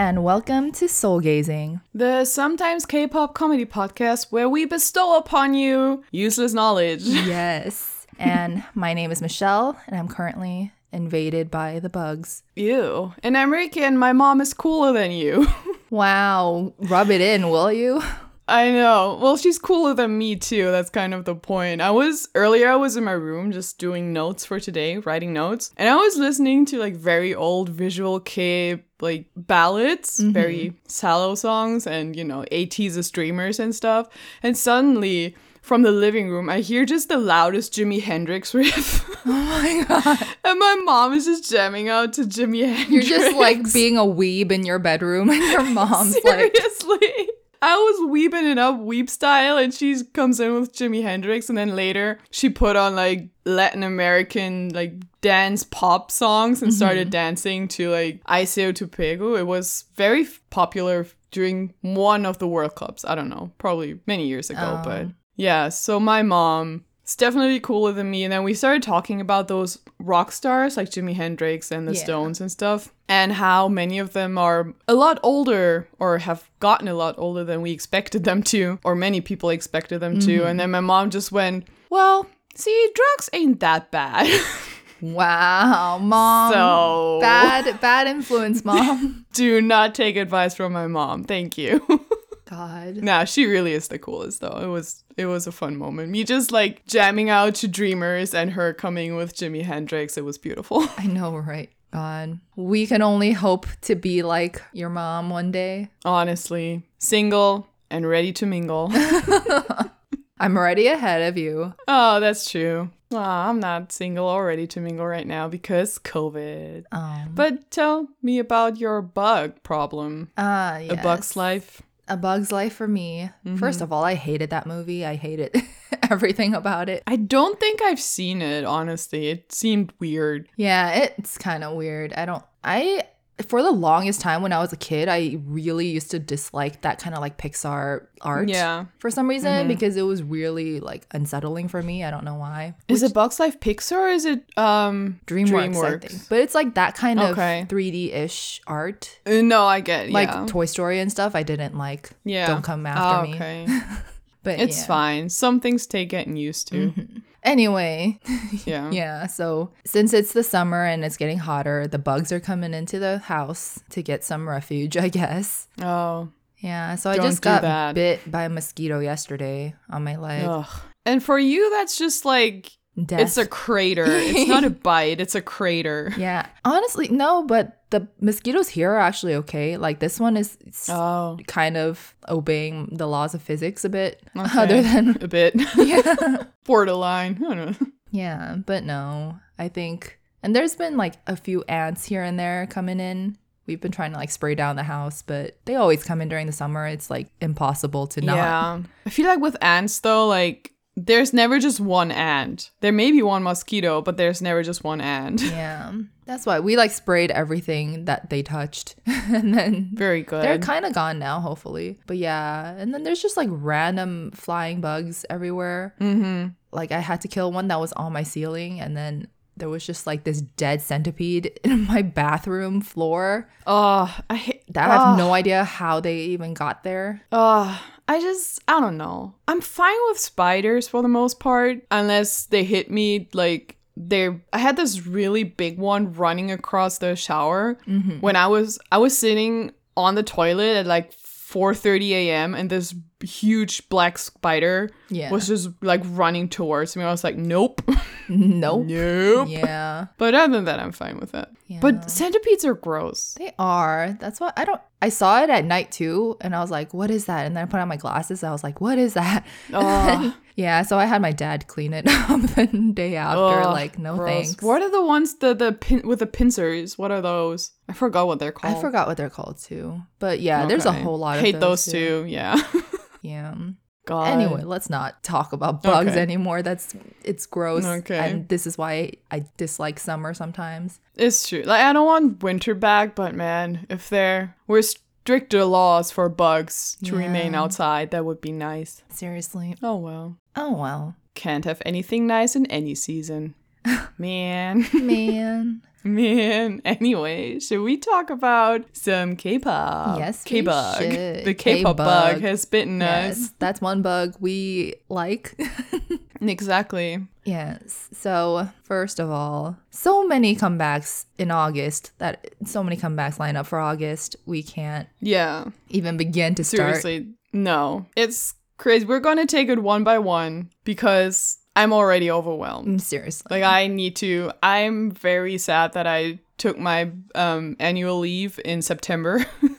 and welcome to Soul Gazing. The sometimes K pop comedy podcast where we bestow upon you useless knowledge. Yes. and my name is Michelle, and I'm currently invaded by the bugs. Ew. And I'm Ricky, and my mom is cooler than you. Wow. Rub it in, will you? I know. Well, she's cooler than me too. That's kind of the point. I was earlier I was in my room just doing notes for today, writing notes, and I was listening to like very old visual kei like ballads, mm-hmm. very sallow songs and you know, 80s streamers and stuff. And suddenly from the living room, I hear just the loudest Jimi Hendrix riff. Oh my god. and my mom is just jamming out to Jimi Hendrix. You're just like being a weeb in your bedroom, and your mom's like, Seriously. I was weeping it up weep style and she comes in with Jimi Hendrix and then later she put on like Latin American like dance pop songs and mm-hmm. started dancing to like Iseo to Pego. It was very f- popular during one of the World Cups. I don't know, probably many years ago, oh. but yeah, so my mom is definitely cooler than me. And then we started talking about those rock stars like Jimi Hendrix and the Yeah. Stones and stuff and how many of them are a lot older or have gotten a lot older than we expected them to or many people expected them to. Mm-hmm. And then my mom just went well see drugs ain't that bad. "Wow, mom, so bad, bad influence, mom." do not take advice from my mom. Thank you God. nah she really is the coolest though it was it was a fun moment me just like jamming out to dreamers and her coming with Jimi Hendrix it was beautiful I know, right? God. We can only hope to be like your mom one day. honestly single and ready to mingle I'm already ahead of you. Oh, that's true. Well, I'm not single or ready to mingle right now because COVID. Um, But tell me about your bug problem. ah, yeah. A bug's life. A Bug's Life for me. Mm-hmm. First of all, I hated that movie. I hated everything about it. I don't think I've seen it, honestly. It seemed weird. Yeah, it's kind of weird. I don't, I, for the longest time when I was a kid, I really used to dislike that kind of like Pixar art. Yeah. For some reason, because it was really like unsettling for me. I don't know why. Is it Bug's Life Pixar or is it um DreamWorks, I think. But it's like that kind Okay. of 3D ish art. Uh, no, I get Like yeah. Toy Story and stuff, I didn't like. yeah. Don't come after Oh, me. Okay. But It's yeah. fine. Some things take getting used to. Anyway, Yeah. Yeah, so since it's the summer and it's getting hotter, the bugs are coming into the house to get some refuge, I guess. Oh. Yeah, so I just got that. bit by a mosquito yesterday on my leg. Ugh. And for you that's just like Death. it's a crater. It's not a bite, it's a crater. yeah, honestly, no, but the mosquitoes here are actually okay. Like this one is Oh. kind of obeying the laws of physics a bit, Okay. other than a bit. yeah, Borderline. I don't know. yeah. But no, I think, and there's been like a few ants here and there coming in. We've been trying to like spray down the house, but they always come in during the summer. It's like impossible to not. Yeah. I feel like with ants though, like there's never just one ant. There may be one mosquito, but there's never just one ant. Yeah, that's why we like sprayed everything that they touched, and then Very good. they're kind of gone now, hopefully. But yeah, and then there's just like random flying bugs everywhere. mm-hmm. Like I had to kill one that was on my ceiling, and then there was just like this dead centipede in my bathroom floor. Oh, I hate That I have no idea how they even got there. Uh, I just, I don't know. I'm fine with spiders for the most part, unless they hit me like they I had this really big one running across the shower when I was I was sitting on the toilet at like 4:30 a.m. and this huge black spider Yeah. was just like running towards me. I was like, nope, Nope. nope. Yeah. But other than that, I'm fine with it. Yeah. But centipedes are gross. They are. That's what I don't. I saw it at night too, and I was like, "What is that?" And then I put on my glasses. And I was like, "What is that?" Ugh. yeah. So I had my dad clean it up the day after. Like, no gross. thanks. What are the ones the the pin with the pincers? What are those? I forgot what they're called. I forgot what they're called too. But yeah, there's a whole lot of hate those, too. two. Yeah. Yeah. God. Anyway, let's not talk about bugs Okay. anymore. That's it's gross. Okay. And this is why I dislike summer sometimes. it's true. Like I don't want winter back, but man, if there were stricter laws for bugs to remain outside, that would be nice. Seriously. Oh well. Oh well. Can't have anything nice in any season. Man, Man. man. Anyway, should we talk about some K-pop? Yes, K-bug. The K-pop bug K-bug. has bitten us. That's one bug we like. Exactly. yes. So, first of all, so many comebacks in August that so many comebacks line up for August. We can't Yeah. even begin to start. Seriously, no. It's crazy. We're going to take it one by one because I'm already overwhelmed. Mm, Seriously. Like I need to I'm very sad that I took my um annual leave in September.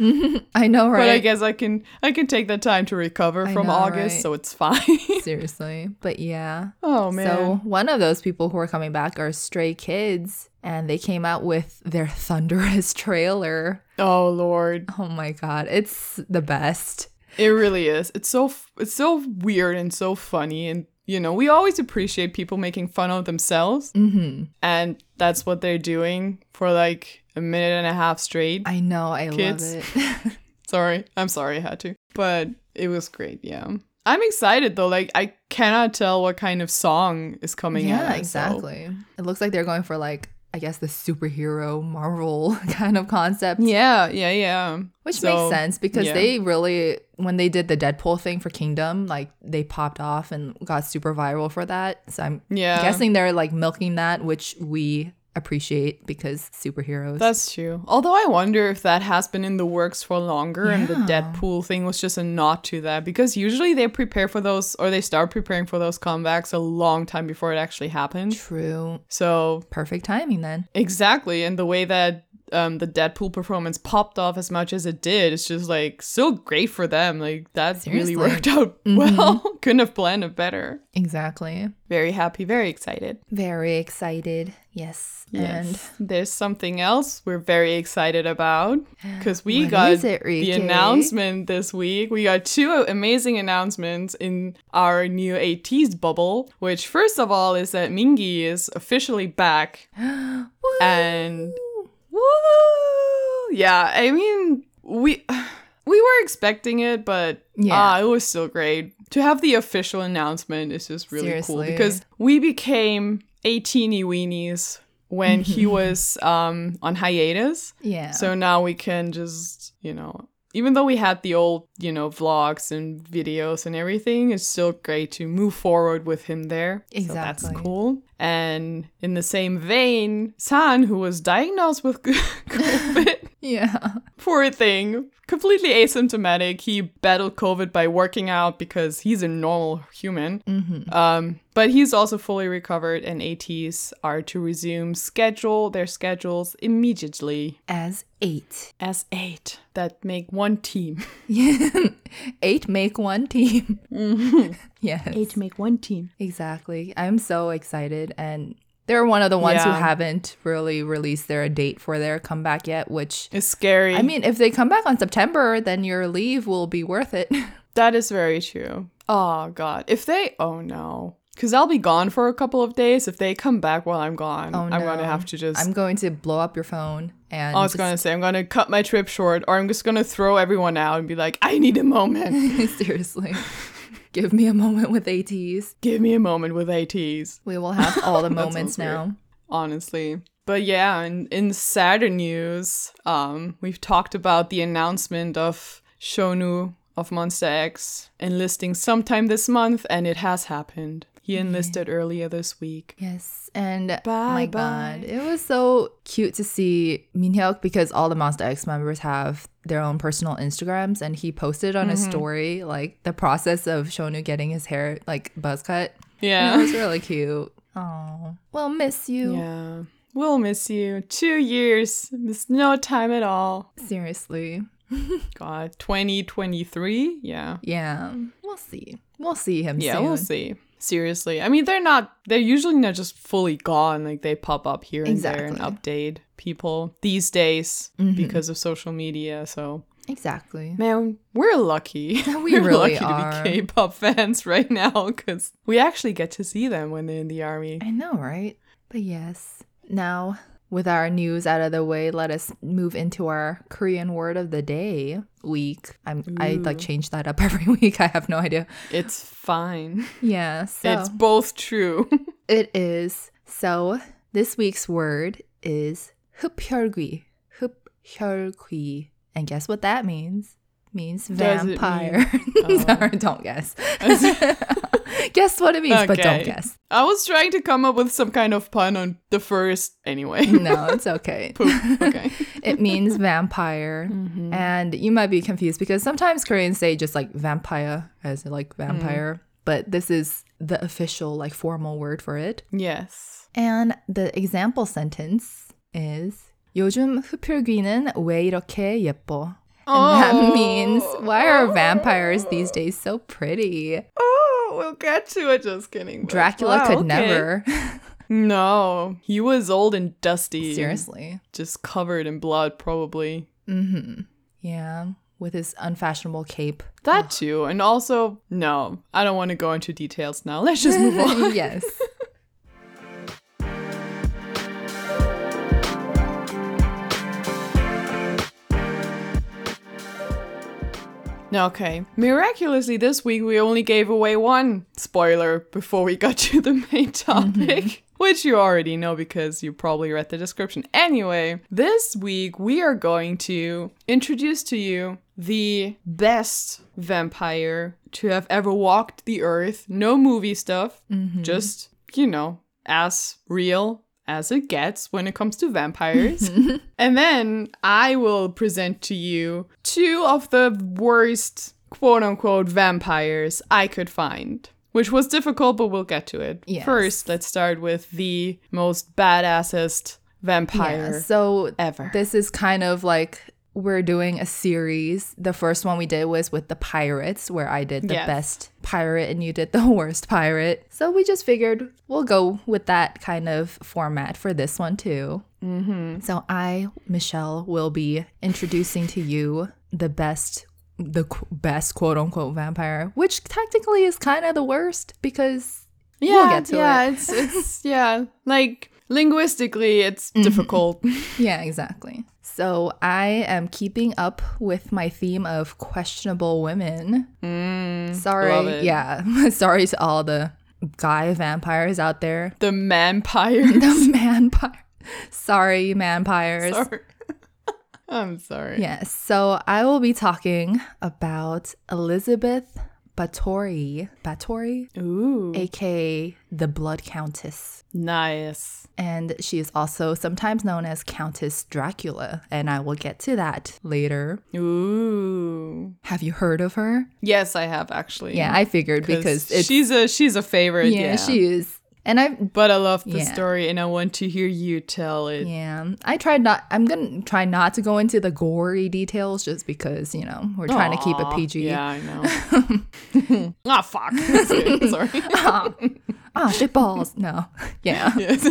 I know, right? but I guess I can I can take that time to recover I from know, August, right? so it's fine. Seriously. But yeah. oh man. So, one of those people who are coming back are Stray Kids, and they came out with their thunderous trailer. oh lord. Oh my god, it's the best. It really is. It's so f- it's so weird and so funny and you know, we always appreciate people making fun of themselves hmm and that's what they're doing for like a minute and a half straight. I know, I Kids. love it. Sorry. I'm sorry I had to. But it was great, yeah. I'm excited though. Like I cannot tell what kind of song is coming yeah, out. so- exactly. It looks like they're going for like I guess the superhero Marvel kind of concept. Yeah, yeah, yeah. Which So, makes sense because yeah. they really, when they did the Deadpool thing for Kingdom, like they popped off and got super viral for that. So I'm Yeah. guessing they're like milking that, which we appreciate because superheroes. That's true. Although I wonder if that has been in the works for longer and the Yeah. Deadpool thing was just a nod to that because usually they prepare for those or they start preparing for those comebacks a long time before it actually happened. true. So, Perfect timing then. exactly. And the way that um, the Deadpool performance popped off as much as it did, it's just like so great for them. Like that Seriously. really worked out well. Couldn't have planned it better. Exactly. Very happy, very excited. Very excited. Yes. Yes. And There's something else we're very excited about because we got it, the announcement this week. We got two amazing announcements in our new 80s bubble, which, first of all, is that Mingi is officially back. And woo! Yeah, I mean, we. We were expecting it, but Yeah. ah, it was still great. To have the official announcement is just really cool because we became 18 weenies when he was um, on hiatus. yeah. So now we can just, you know, even though we had the old, you know, vlogs and videos and everything, it's still great to move forward with him there. So Exactly. that's cool. And in the same vein, San, who was diagnosed with COVID, yeah. poor thing, completely asymptomatic. He battled COVID by working out because he's a normal human. Mm-hmm. Um, but he's also fully recovered, and ATEEZ are to resume schedule their schedules immediately As eight. as eight that make one team. Yeah. eight make one team. Yes. Eight make one team. Exactly. I'm so excited. And they're one of the ones who haven't really released their date for their comeback yet, which is scary. I mean, if they come back on September, then your leave will be worth it. that is very true. Oh god, if they, oh no, because I'll be gone for a couple of days. If they come back while I'm gone, Oh, I'm gonna have to just. I'm going to blow up your phone and I was just- gonna say I'm gonna cut my trip short, or I'm just gonna throw everyone out and be like, I need a moment. seriously. Give me a moment with ATEEZ. Give me a moment with ATEEZ. We will have all the moments sounds weird. now. honestly. But yeah, in, in sadder news, um, we've talked about the announcement of Shownu of Monsta X enlisting sometime this month, and it has happened. He enlisted earlier this week. Yes, and my Bye, God, it was so cute to see Minhyuk because all the Monsta X members have their own personal Instagrams, and he posted on Mm-hmm. his story like the process of Shownu getting his hair like buzz cut. And it was really cute. Oh. We'll miss you. Yeah. We'll miss you. Two years. Miss no time at all. Seriously. God. 2023? Yeah. Yeah, we'll see. We'll see him Yeah, soon. we'll see. Seriously. I mean, they're not, they're usually not just fully gone. Like, they pop up here and there and update people these days Mhm. because of social media. So, Exactly. man, we're lucky. We we're really lucky are. to be K pop fans right now because we actually get to see them when they're in the army. I know, right? But yes. Now, with our news out of the way, let us move into our Korean word of the day week. I'm I like Ooh. change that up every week. I have no idea. It's fine. Yeah, so It's both true. it is So this week's word is 흡혈귀. 흡혈귀. And guess what that means? Means Does it mean- vampire. Oh. Sorry, don't guess. guess what it means, but don't Okay. guess. I was trying to come up with some kind of pun on the first anyway. No, it's okay. Poop. Okay. it means vampire. Mm-hmm. And you might be confused because sometimes Koreans say just like vampire as in, like vampire, Mm. but this is the official like formal word for it. Yes. And the example sentence is 요즘 흡혈귀는 왜 이렇게 예뻐? And that means why are vampires these days so pretty? Oh, we'll get to it. Just kidding. Dracula wow, could okay. never. No, he was old and dusty. Seriously. Just covered in blood, probably. Mm-hmm. Yeah, with his unfashionable cape. That too. And also, no, I don't want to go into details now. Let's just move on. yes. Okay. Miraculously, this week we only gave away one spoiler before we got to the main topic, mm-hmm. which you already know because you probably read the description. Anyway, this week we are going to introduce to you the best vampire to have ever walked the earth. No movie stuff, mm-hmm. just, you know, as real as it gets when it comes to vampires. and then I will present to you two of the worst quote unquote vampires I could find. Which was difficult, but we'll get to it. Yes. First, let's start with the most badassest vampire Yeah, so ever. this is kind of like we're doing a series. The first one we did was with the pirates, where I did the Yes. best pirate and you did the worst pirate. So we just figured we'll go with that kind of format for this one too. Mm-hmm. So I, Michelle, will be introducing to you the best. The qu- best quote unquote vampire, which technically is kind of the worst because yeah, we'll get to yeah, it. it's it's yeah, like linguistically, it's difficult. Yeah, exactly. So I am keeping up with my theme of questionable women. Mm, Sorry. Yeah. Sorry to all the guy vampires out there. The vampire. The manpire. Sorry, manpires. Sorry. I'm sorry. Yes. So I will be talking about Elizabeth Bathory. Bathory? Ooh, aka the Blood Countess. nice. And she is also sometimes known as Countess Dracula, and I will get to that later. Ooh. Have you heard of her? Yes, I have actually. Yeah, I figured because it's she's a she's a favorite. yeah, Yeah, she is. And I But I love the Yeah. story, and I want to hear you tell it. yeah, I tried not I'm going to try not to go into the gory details just because, you know, we're trying to keep it Aw, PG. Yeah, I know. Ah, fuck. Sorry. Ah, shit balls. No. Yeah. yes.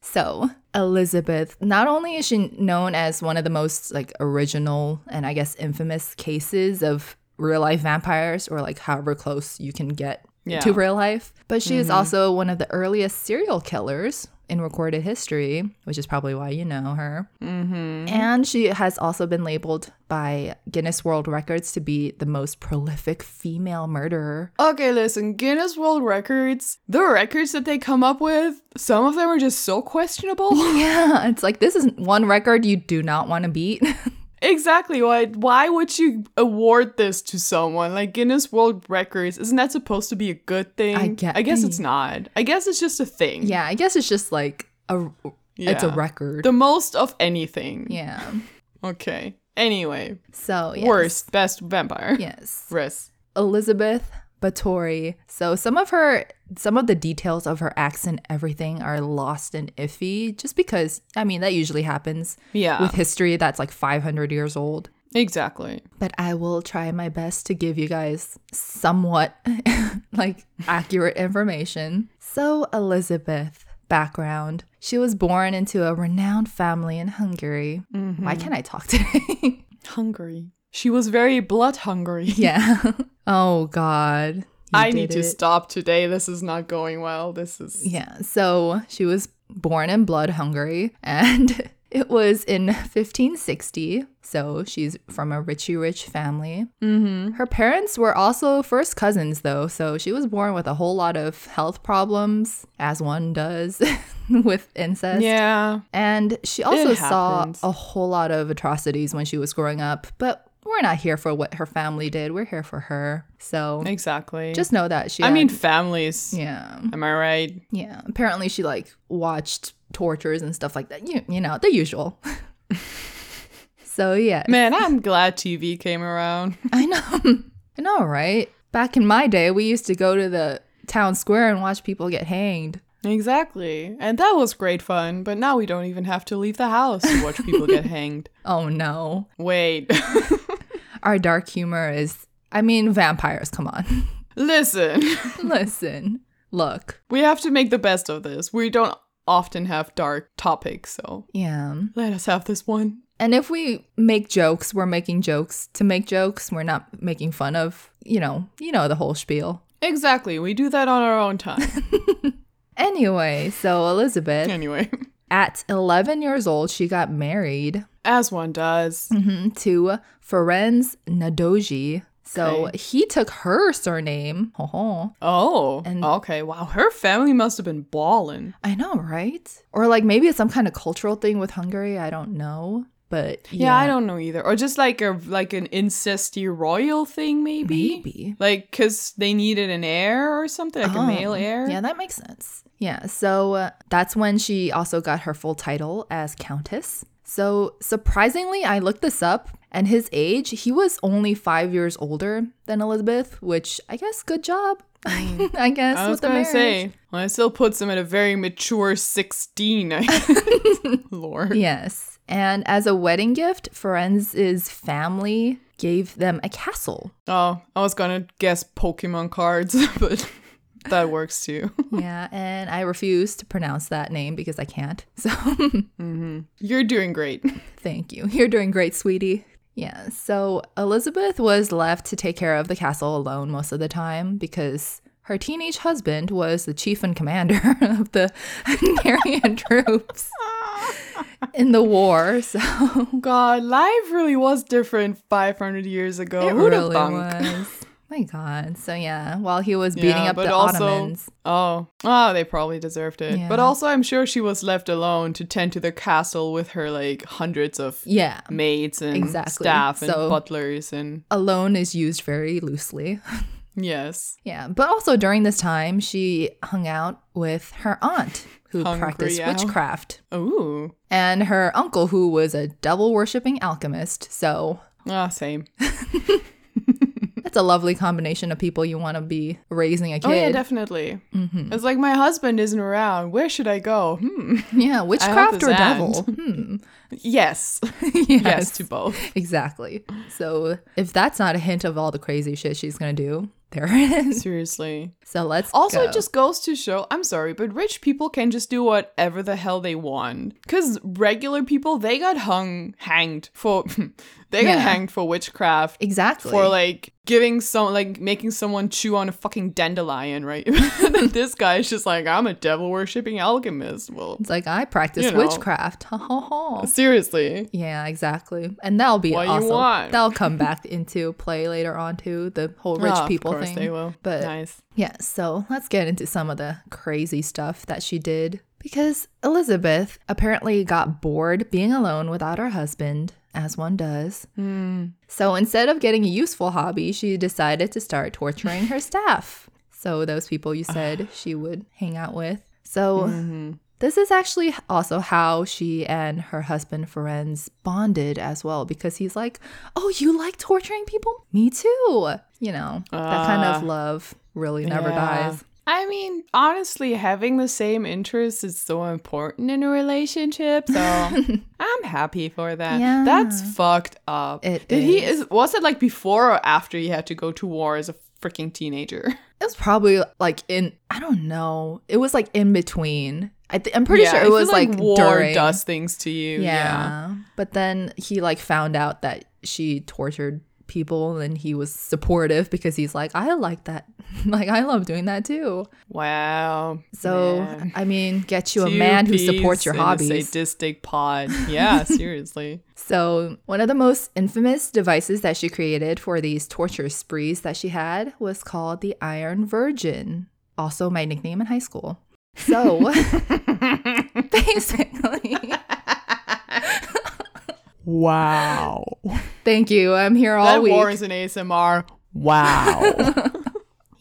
So, Elizabeth, not only is she known as one of the most like original and I guess infamous cases of real life vampires or like however close you can get Yeah. to real life, but she is also one of the earliest serial killers in recorded history, which is probably why you know her. Mm-hmm. And she has also been labeled by Guinness World Records to be the most prolific female murderer. Okay, listen, Guinness World Records, the records that they come up with, some of them are just so questionable. Yeah, it's like this is one record you do not want to beat. exactly. Why why would you award this to someone? Like Guinness World Records, isn't that supposed to be a good thing? I get- I guess it's not. I guess it's just a thing. yeah, I guess it's just like a it's a record. The most of anything. yeah. Okay. Anyway, So yes. worst, best vampire. Yes. Riss. Elizabeth Bathory. So some of her some of the details of her accent everything are lost and iffy just because I mean that usually happens Yeah. with history that's like 500 years old. exactly. But I will try my best to give you guys somewhat like accurate information. So Elizabeth background. She was born into a renowned family in Hungary. Why mm-hmm. can't I talk today? Hungry. She was very blood hungry. yeah. Oh god. You I need did to stop today. This is not going well. This is Yeah. So she was born in Blood, Hungary, and It was in 1560, so she's from a richy rich family. Mm-hmm. Her parents were also first cousins, though, so she was born with a whole lot of health problems, as one does with incest. Yeah. And she also saw a whole lot of atrocities when she was growing up, but we're not here for what her family did. We're here for her. So Exactly. just know that she I had- mean, families. yeah. Am I right? Yeah. Apparently she like watched tortures and stuff like that. You, you know, the usual. so yeah. Man, I'm glad TV came around. I know. I know, right? Back in my day, we used to go to the town square and watch people get hanged. exactly. And that was great fun, but now we don't even have to leave the house to watch people get hanged. Oh no. Wait. Our dark humor is I mean, vampires, come on. Listen. Listen. Look. We have to make the best of this. We don't often have dark topics, so Yeah. let us have this one. And if we make jokes, we're making jokes to make jokes. We're not making fun of, you know, you know the whole spiel. Exactly. We do that on our own time. Anyway, so Elizabeth, anyway, at 11 years old, she got married as one does. mhm, to Ferenc Nádasdy. So Okay. he took her surname. Oh, Oh, And- okay. Wow, her family must have been ballin'. I know, right? Or like maybe it's some kind of cultural thing with Hungary. I don't know. But Yeah. yeah, I don't know either. Or just like a like an incesty royal thing, maybe. Maybe. Like, cause they needed an heir or something, like a male Oh, heir. Yeah, that makes sense. Yeah, so uh, that's when she also got her full title as countess. So surprisingly, I looked this up, and his age, he was only five years older than Elizabeth, which I guess good job. I guess Mm. I was gonna marriage. say, well, it still puts him at a very mature sixteen. Lord. Yes, and as a wedding gift, Ferenc's family gave them a castle. Oh, I was gonna guess Pokemon cards, but that works too. yeah, and I refuse to pronounce that name because I can't. So mm-hmm. You're doing great. Thank you. You're doing great, sweetie. Yeah, so Elizabeth was left to take care of the castle alone most of the time because her teenage husband was the chief and commander of the Hungarian troops in the war. So God, life really was different 500 years ago. it Who'da really was. My God. So yeah, while he was beating Yeah, up the also- Ottomans. Oh, oh, they probably deserved it. But also, I'm sure she was left alone to tend to the castle with her like hundreds of Yeah, maids and Exactly. staff and So- butlers and alone is used very loosely. yes, Yeah, but also during this time, she hung out with her aunt who Hungry practiced out. witchcraft. ooh, and her uncle who was a devil worshipping alchemist. So ah, same. that's a lovely combination of people you want to be raising a kid. Oh yeah, definitely. It's like my husband isn't around. Where should I go? Hmm. yeah, witchcraft or devil? Hmm. Yes, yes, yes to both. exactly. So if that's not a hint of all the crazy shit she's gonna do, there it is. Seriously. So let's Also, go. it just goes to show I'm sorry, but rich people can just do whatever the hell they want. Because regular people, they got hung, hanged for, they got Yeah. hanged for witchcraft. exactly For like giving some, like making someone chew on a fucking dandelion, right? then this guy is just like, I'm a devil worshipping alchemist. Well, it's like I practice You know. witchcraft. Ha ha ha. seriously. Yeah, exactly. And that'll be What want? that'll come back into play later on too, the whole rich Ah, people of course thing. they will. But nice. Yeah, so let's get into some of the crazy stuff that she did. Because Elizabeth apparently got bored being alone without her husband, as one does. So instead of getting a useful hobby, she decided to start torturing her staff. So those people you said she would hang out with. So this is actually also how she and her husband Ferenc bonded as well, because he's like, Oh, you like torturing people? Me too. You know, that kind of Ah. love really never Yeah. dies. I mean, honestly, having the same interests is so important in a relationship. So I'm happy for that. Yeah. That's fucked up. It Did he is. is was it like before or after he had to go to war as a freaking teenager? It was probably like in, I don't know. It was like in between. I th- I'm pretty Yeah, sure I it feel was like, war during. does things to you. yeah. Yeah. But then he like found out that she tortured people and he was supportive because he's like, I like that. like, I love doing that too. Wow. So. I mean, get you a man who supports your a hobbies. sadistic pod. Yeah, seriously. So, one of the most infamous devices that she created for these torture sprees that she had was called the Iron Virgin, also my nickname in high school. So, basically, Wow. thank you. I'm here all that week. warrants an ASMR. Wow.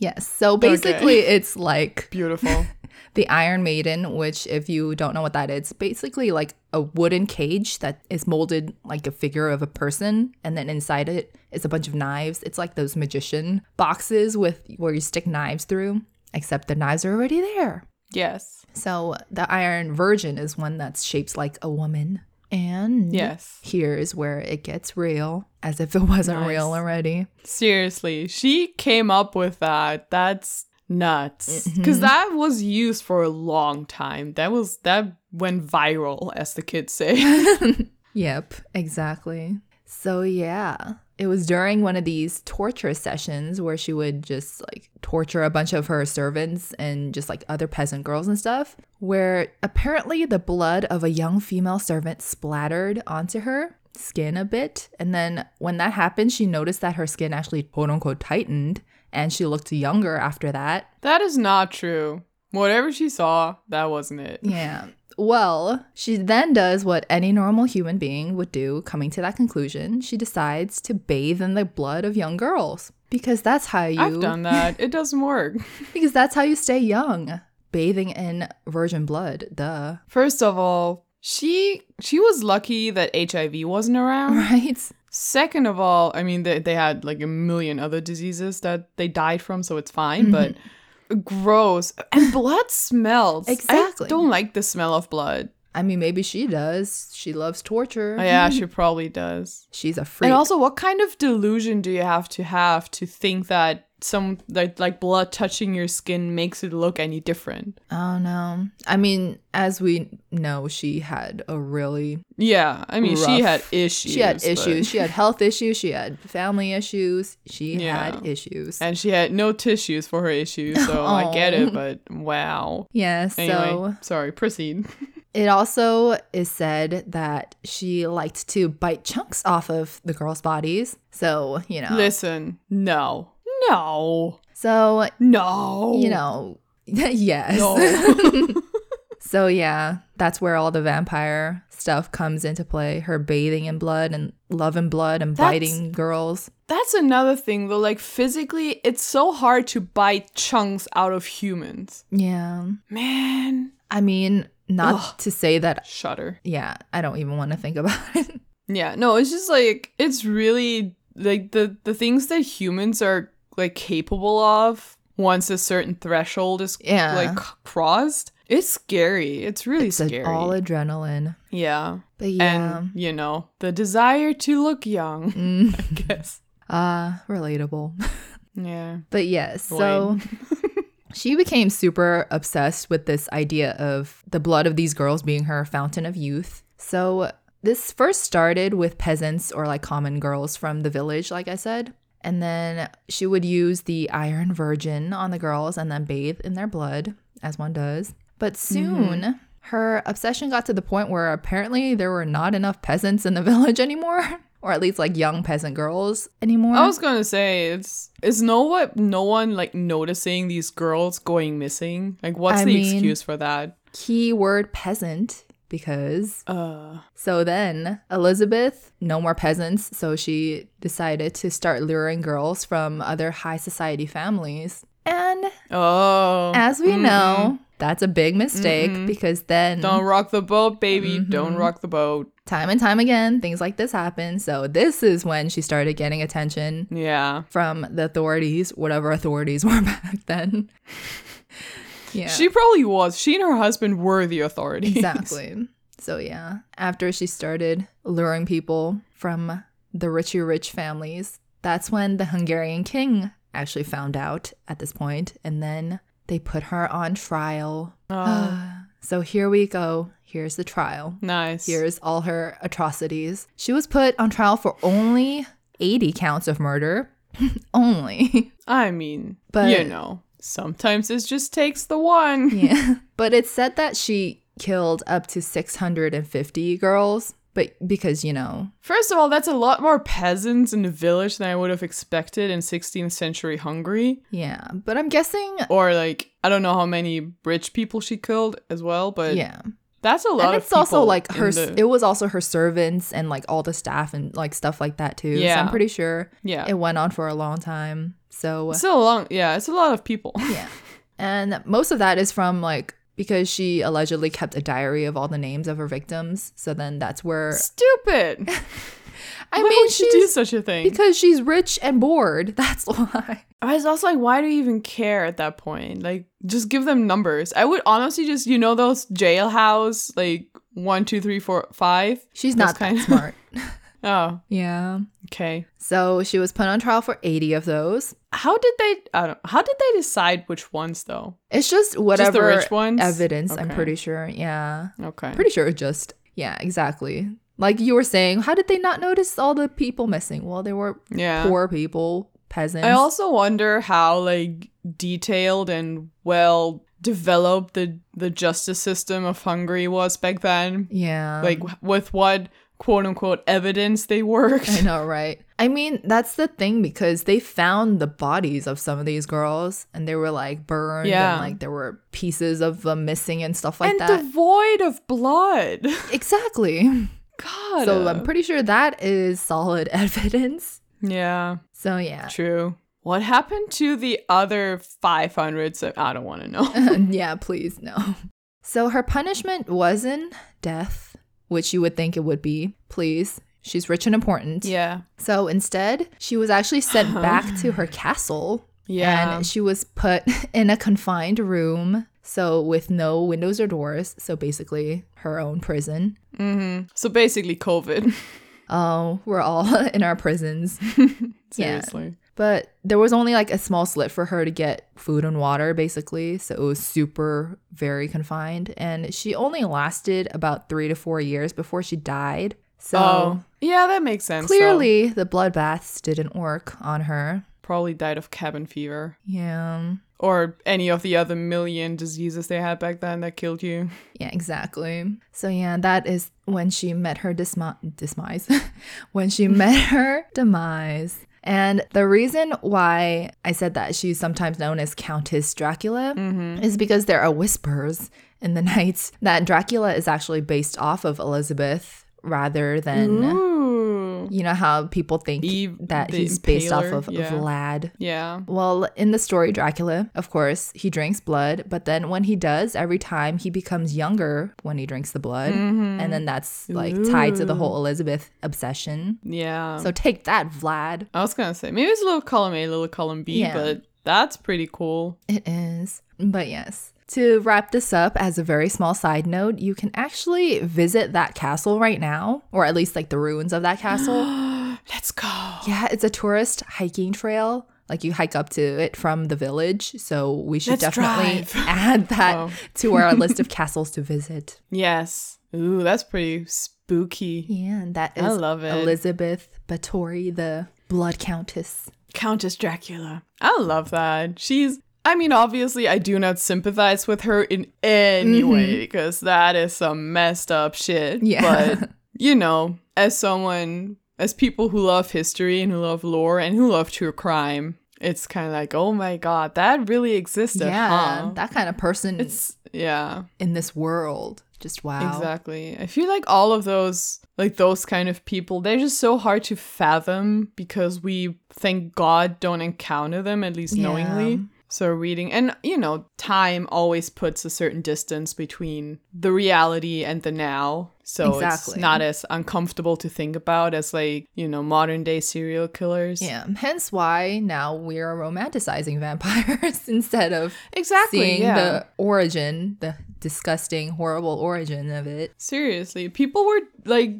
Yes. So, basically, it's like Beautiful. the Iron Maiden, which, if you don't know what that is, basically like a wooden cage that is molded like a figure of a person, and then inside it is a bunch of knives. It's like those magician boxes with where you stick knives through, except the knives are already there. Yes. So the Iron Virgin is one that's shaped like a woman. And Yes. here's where it gets real, as if it wasn't Nice. real already. Seriously, she came up with that. That's nuts. Mm-hmm. Because that was used for a long time. That was that went viral, as the kids say. Yep, exactly. So yeah, it was during one of these torture sessions where she would just like torture a bunch of her servants and just like other peasant girls and stuff, where apparently the blood of a young female servant splattered onto her skin a bit. And then when that happened, she noticed that her skin actually quote unquote tightened and she looked younger after that. that is not true. Whatever she saw, that wasn't it. Yeah. Well, she then does what any normal human being would do, coming to that conclusion. She decides to bathe in the blood of young girls because that's how you I've done that. It doesn't work. because that's how you stay young. Bathing in virgin blood, duh. First of all, she she was lucky that HIV wasn't around. Right? Second of all, I mean they, they had like a million other diseases that they died from, so it's fine, but mm-hmm. Gross. And blood smells. Exactly. I don't like the smell of blood. I mean, maybe she does. She loves torture. Oh, yeah, she probably does. She's a freak. And also, what kind of delusion do you have to have to think that some like like blood touching your skin makes it look any different? oh no. I mean, as we know, she had a really Yeah, I mean, she had issues. she had but- issues. She had health issues. She had family issues. She Yeah. had issues. and she had no tissues for her issues, so I get it. But wow. Yeah, Anyway, so sorry. Proceed. it also is said that she liked to bite chunks off of the girls' bodies. So, you know. Listen, no, no, so, no. you know, yes. no. So, yeah, that's where all the vampire stuff comes into play. Her bathing in blood and loving blood and That's- biting girls. That's another thing though. Like physically, it's so hard to bite chunks out of humans. Yeah. Man, I mean, not Ugh. to say that, shudder. yeah, I don't even want to think about it. Yeah, no, it's just like it's really like the the things that humans are like capable of once a certain threshold is Yeah. like crossed. It's scary. It's really It's scary. all adrenaline. yeah. But yeah. And you know, the desire to look young, Mm. I guess. Uh, relatable. Yeah. But yes, so she became super obsessed with this idea of the blood of these girls being her fountain of youth. So this first started with peasants or like common girls from the village, like I said. And then she would use the Iron Virgin on the girls and then bathe in their blood, as one does. But mm-hmm. soon, her obsession got to the point where apparently there were not enough peasants in the village anymore, or at least like young peasant girls anymore. I was gonna say it's is no what no one like noticing these girls going missing. Like, what's I the mean- excuse for that? Keyword peasant because Uh, So then Elizabeth, no more peasants, so she decided to start luring girls from other high society families. And oh, as we know, that's a big mistake because then don't rock the boat, baby. Mm-hmm. Don't rock the boat. time and time again things like this happen. So this is when she started getting attention Yeah, from the authorities, whatever authorities were back then. Yeah. she probably was. She and her husband were the authorities. Exactly. So yeah, after she started luring people from the richy rich families, that's when the Hungarian king actually found out at this point, and then they put her on trial. Oh, So here we go. Here's the trial. nice. Here's all her atrocities. She was put on trial for only 80 counts of murder. Only. I mean, But- you know, sometimes it just takes the one. Yeah. But it's said that she killed up to 650 girls, but because, you know, First of all, that's a lot more peasants in the village than I would have expected in 16th century Hungary. yeah. But I'm guessing, Or like, I don't know how many rich people she killed as well, but yeah. that's a lot And it's also like her, the- it was also her servants and like all the staff and like stuff like that too. So Yeah. I'm pretty sure yeah. it went on for a long time. So, It's a long, yeah, it's a lot of people. yeah. And most of that is from like, because she allegedly kept a diary of all the names of her victims. So then that's where Stupid. I Why mean, would she do such a thing? because she's rich and bored. That's why. I was also like, why do you even care at that point? Like, just give them numbers. I would honestly just, you know, those jailhouse, like one, two, three, four, five. She's not that kind of- smart. Oh, Yeah. okay. So she was put on trial for 80 of those. How did they? I don't. How did they decide which ones though? It's just whatever rich ones? evidence, I'm pretty sure. Yeah. Okay. Pretty sure it just, yeah, exactly. Like you were saying, how did they not notice all the people missing? Well, they were yeah. poor people, peasants. I also wonder how like detailed and well developed the the justice system of Hungary was back then. yeah. like with what quote unquote evidence they worked. I know, right? I mean, that's the thing because they found the bodies of some of these girls and they were like burned Yeah. and like there were pieces of them missing and stuff like and that. devoid of blood. exactly. God. So I'm pretty sure that is solid evidence. yeah, So yeah. true. What happened to the other 500? So I don't want to know. yeah, please no. So her punishment wasn't death, which you would think it would be. Please. She's rich and important. yeah. So instead, she was actually sent back to her castle Yeah. And she was put in a confined room, so with no windows or doors. So basically, her own prison. hmm So basically, COVID. Oh, we're all in our prisons. Yeah. But there was only like a small slit for her to get food and water, basically. So it was super, very confined. And she only lasted about three to four years before she died. So oh, yeah, that makes sense. though. clearly, the bloodbaths didn't work on her. probably died of cabin fever Yeah. or any of the other million diseases they had back then that killed you. Yeah, exactly. So yeah, that is when she met her disma- dismise. when she met her demise. And the reason why I said that she's sometimes known as Countess Dracula mm-hmm. is because there are whispers in the night that Dracula is actually based off of Elizabeth rather than Ooh. You know how people think Eve that he's based off of yeah. Vlad. Yeah. Well, in the story Dracula, of course, he drinks blood, but then when he does, every time he becomes younger when he drinks the blood. Mm-hmm. And then that's like tied to the whole Elizabeth obsession. Yeah. So take that, Vlad. I was gonna say maybe it's a little column A, a little column B, Yeah. but that's pretty cool. It is. But yes. To wrap this up, as a very small side note, you can actually visit that castle right now, or at least like the ruins of that castle. Let's go. yeah, it's a tourist hiking trail. Like you hike up to it from the village. So we should Let's definitely drive. add that Oh. to our list of castles to visit. Yes. Ooh, that's pretty spooky. Yeah, and that is I love it. Elizabeth Bathory, the Blood Countess. Countess Dracula. I love that. She's I mean, obviously I do not sympathize with her in any way because that is some messed up shit. Mm-hmm. Yeah. But you know, as someone as people who love history and who love lore and who love true crime, it's kind of like, oh my god, that really existed, yeah, huh? that kind of person It's yeah, in this world. Just wow. exactly. I feel like all of those like those kind of people, they're just so hard to fathom because we thank God don't encounter them at least Yeah. knowingly. So reading and you know, time always puts a certain distance between the reality and the now. So it's not as uncomfortable to think about as like, you know, modern day serial killers. Yeah, hence why now we are romanticizing vampires instead of Exactly. seeing yeah. the origin, the disgusting, horrible origin of it. Seriously, people were like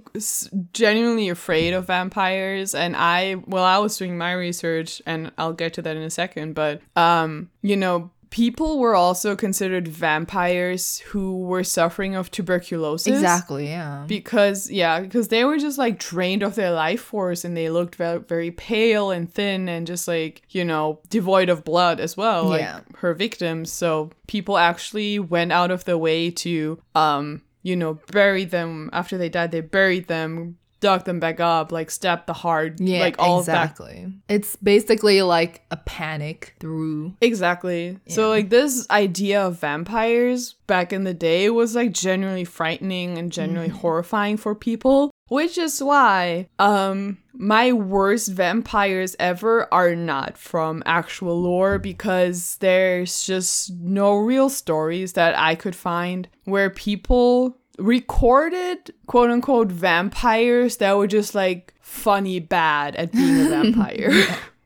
genuinely afraid of vampires, and I, well, I was doing my research, and I'll get to that in a second. But, um, you know, people were also considered vampires who were suffering of tuberculosis. Exactly, yeah. Because yeah, because they were just like drained of their life force and they looked very, very pale and thin and just like, you know, devoid of blood as well, like Yeah. her victims. So people actually went out of their way to um, you know, bury them after they died, they buried them, dug them back up, like step the heart, yeah, like all exactly. It's basically like a panic through Exactly. So like this idea of vampires back in the day was like genuinely frightening and genuinely horrifying for people, which is why um my worst vampires ever are not from actual lore because there's just no real stories that I could find where people recorded quote unquote vampires that were just like funny bad at being a vampire.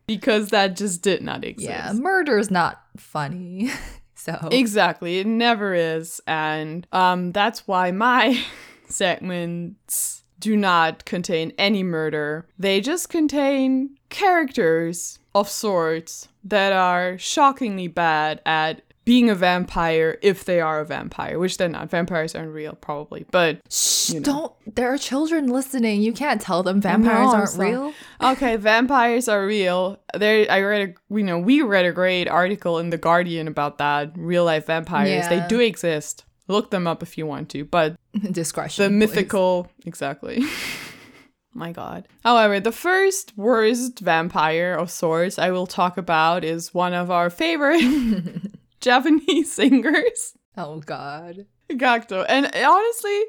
Because that just did not exist. Yeah, murder is not funny. so Exactly. It never is. And um that's why my segments do not contain any murder. They just contain characters of sorts that are shockingly bad at being a vampire if they are a vampire, which they're not. Vampires aren't real, probably. But Shh, you know. don't there are children listening. You can't tell them vampires No, aren't not. real. okay, vampires are real. There, I read a, you know, we read a great article in the Guardian about that. Real life vampires, they do exist. Look them up if you want to. But Discretion. the please. mythical, exactly. My God. However, the first worst vampire of sorts I will talk about is one of our favorite Japanese singers. Oh god. Gakto. And honestly,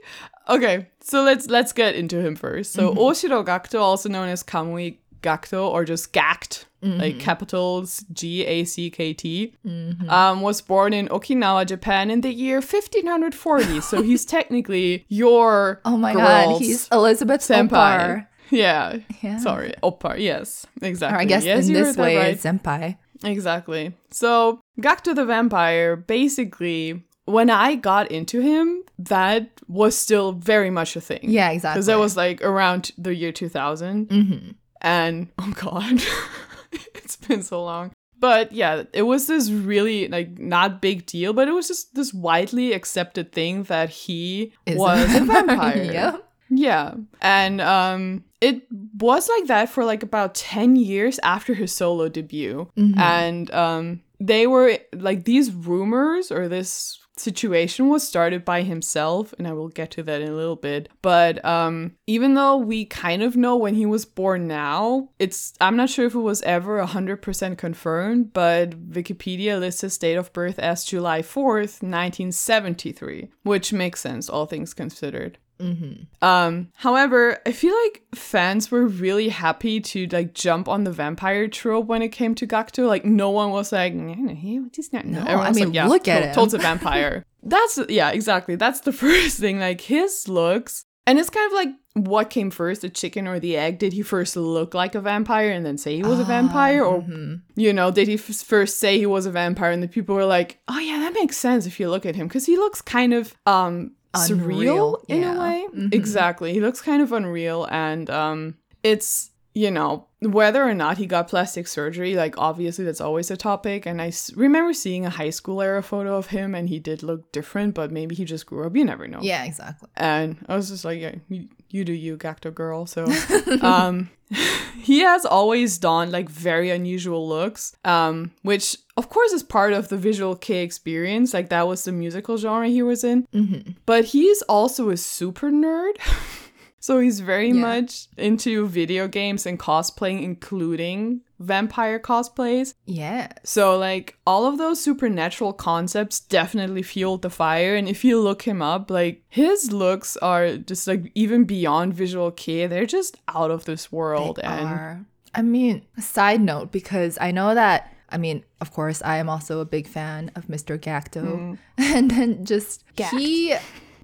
okay, so let's let's get into him first. So mm-hmm. Oshiro Gakto, also known as Kamui Gakto or just Gact, like mm-hmm. capitals G A C K T, mm-hmm. um, was born in Okinawa, Japan in the year 1540. so he's technically your Oh my god, he's Elizabeth senpai. Oppa. Yeah. Yeah. Sorry, Oppa. Yes, exactly. Or I guess yes, in this way right. it's senpai. Exactly. So, Gakto the Vampire, basically, when I got into him, that was still very much a thing. Yeah, exactly. Because that was like around the year 2000. hmm And, oh God, it's been so long. But yeah, it was this really, like, not big deal, but it was just this widely accepted thing that he Is was a vampire. yep. Yeah. And um it was like that for like about 10 years after his solo debut. Mhm. And um they were like these rumors or this situation was started by himself and I will get to that in a little bit. But um even though we kind of know when he was born now, it's I'm not sure if it was ever 100% confirmed, but Wikipedia lists his date of birth as July 4th, 1973, which makes sense all things considered. Hmm Um, however, I feel like fans were really happy to like jump on the vampire trope when it came to Gakto. Like no one was like, he, he's not. No, Everyone I mean, like, yeah, look at him. Tol's a vampire. That's yeah, exactly. That's the first thing. Like his looks, and it's kind of like what came first, the chicken or the egg? Did he first look like a vampire and then say he was a vampire, or Mhm. you know, did he f- first say he was a vampire and the people were like, oh yeah, that makes sense if you look at him because he looks kind of um surreal Unreal, in a yeah. way. Mhm. Exactly, he looks kind of unreal, and um, it's you know whether or not he got plastic surgery. Like obviously that's always a topic, and I s- remember seeing a high school era photo of him, and he did look different, but maybe he just grew up. You never know. Yeah, exactly. And I was just like, yeah, you, you do you, Gacto girl. So, um, he has always donned like very unusual looks, um, which of course is part of the visual kei experience. Like that was the musical genre he was in. hmm But he's also a super nerd. so he's very Yeah. much into video games and cosplaying, including vampire cosplays. Yeah. So, like, all of those supernatural concepts definitely fueled the fire. And if you look him up, like, his looks are just like even beyond visual kei, They're just out of this world. They and are. I mean, side note, because I know that, I mean, of course, I am also a big fan of Mr. Gacto. Mm. And then just, he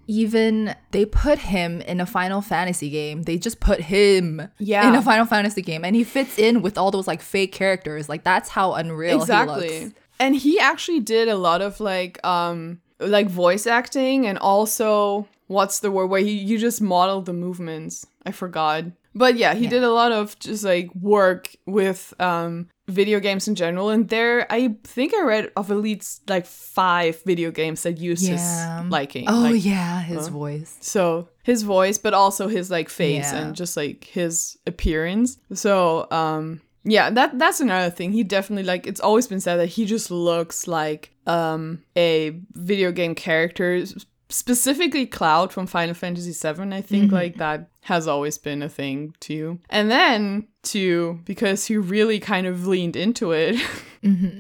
even, they put him in a Final Fantasy game. They just put him Yeah. in a Final Fantasy game. And he fits in with all those like fake characters. Like, that's how unreal he exactly. looks. And he actually did a lot of like, um, like voice acting and also what's the word where he, you just modeled the movements. I forgot. But yeah, he Yeah. did a lot of just like work with um video games in general. And there, I think I read of at least like five video games that use Yeah. his liking. Oh like, yeah, his voice. So his voice, but also his like face Yeah. and just like his appearance. So um yeah, that that's another thing. He definitely like it's always been said that he just looks like um a video game character specifically Cloud from Final Fantasy VII. I think like that has always been a thing too. And then too because he really kind of leaned into it.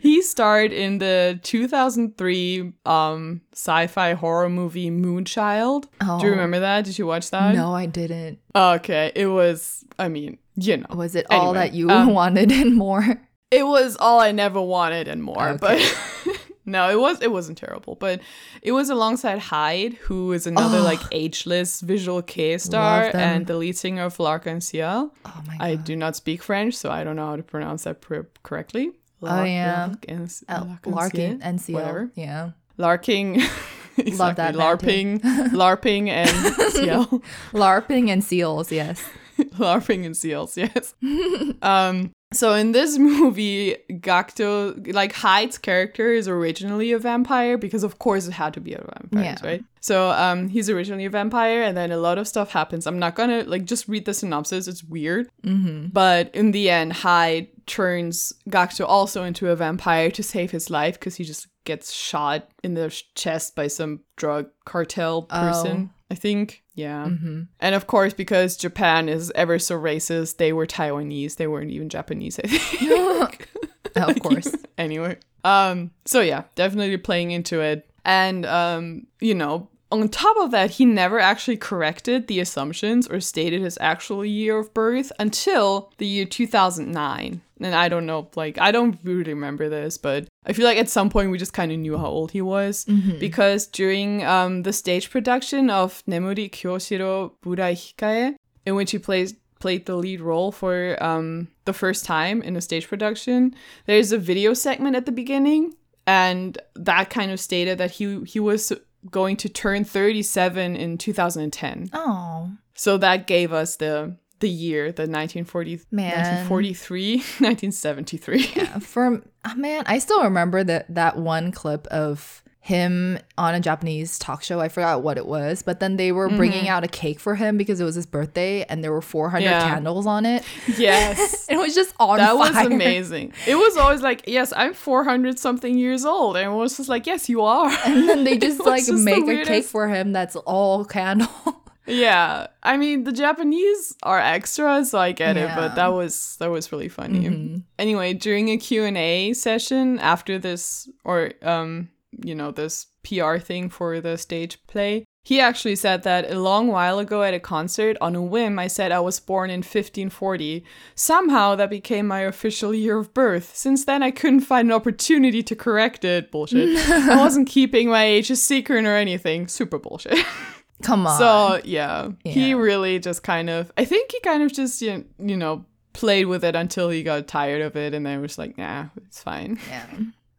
He starred in the 2003 um sci-fi horror movie Moonchild. Oh. Do Oh. you remember that? Did you watch that? No, I didn't. Okay, it was I mean, you know. Was it all that you um, wanted and more? It was all I never wanted and more, Okay. but no, it was it wasn't terrible, but it was alongside Hyde, who is another Oh. like ageless visual kei star and the lead singer of L'Arc-en-Ciel. Oh my god. I do not speak French, so I don't know how to pronounce that pr- correctly. Oh, yeah. Lark and, Uh, Lark and Larkin Ciel? and Seal. whatever. Yeah. Larking. exactly. Love that. LARPing, LARPing and Ciel. LARPing and seals, yes. LARPing and seals, yes. um, so in this movie, Gakto, like Hyde's character is originally a vampire because of course it had to be a vampire, Yeah. right? So um, he's originally a vampire, and then a lot of stuff happens. I'm not gonna like just read the synopsis; it's weird. Mm-hmm. But in the end, Hyde turns Gakto also into a vampire to save his life because he just gets shot in the chest by some drug cartel person. I think. Yeah. Mm-hmm. And of course, because Japan is ever so racist, they were Taiwanese. They weren't even Japanese, I think. of course. anyway. Um, so yeah, definitely playing into it. And um, you know, on top of that, he never actually corrected the assumptions or stated his actual year of birth until the year 2009. And I don't know, like, I don't really remember this, but I feel like at some point we just kind of knew how old he was. Because during um, the stage production of Nemuri Kyoshiro Burai Hikae, in which he plays played the lead role for um, the first time in a stage production. There's a video segment at the beginning, and that kind of stated that he he was going to turn 37 in 2010. Oh. So that gave us the the year, the 1940, Man. 1943, 1973. Yeah, for oh, man, I still remember that that one clip of him on a Japanese talk show. I forgot what it was, but then they were bringing mm-hmm. out a cake for him because it was his birthday, and there were 400 Yeah. candles on it. yes. It was just on That was amazing. It was always like, yes, I'm 400 something years old. And it was just like, yes, you are. And then they just like just the make a cake for him that's all candle. Yeah, I mean the Japanese are extra, so I get it, Yeah. Mm-hmm. but that was that was really funny. Anyway, during a Q&A session after this or um you know this PR thing for the stage play, he actually said that a long while ago at a concert on a whim I said I was born in 1540. Somehow that became my official year of birth. Since then I couldn't find an opportunity to correct it. Bullshit. I wasn't keeping my age a secret or anything. Super bullshit. Come on. So yeah, he really just kind of. I think he kind of just you you know played with it until he got tired of it, and then was like, nah, it's fine. yeah.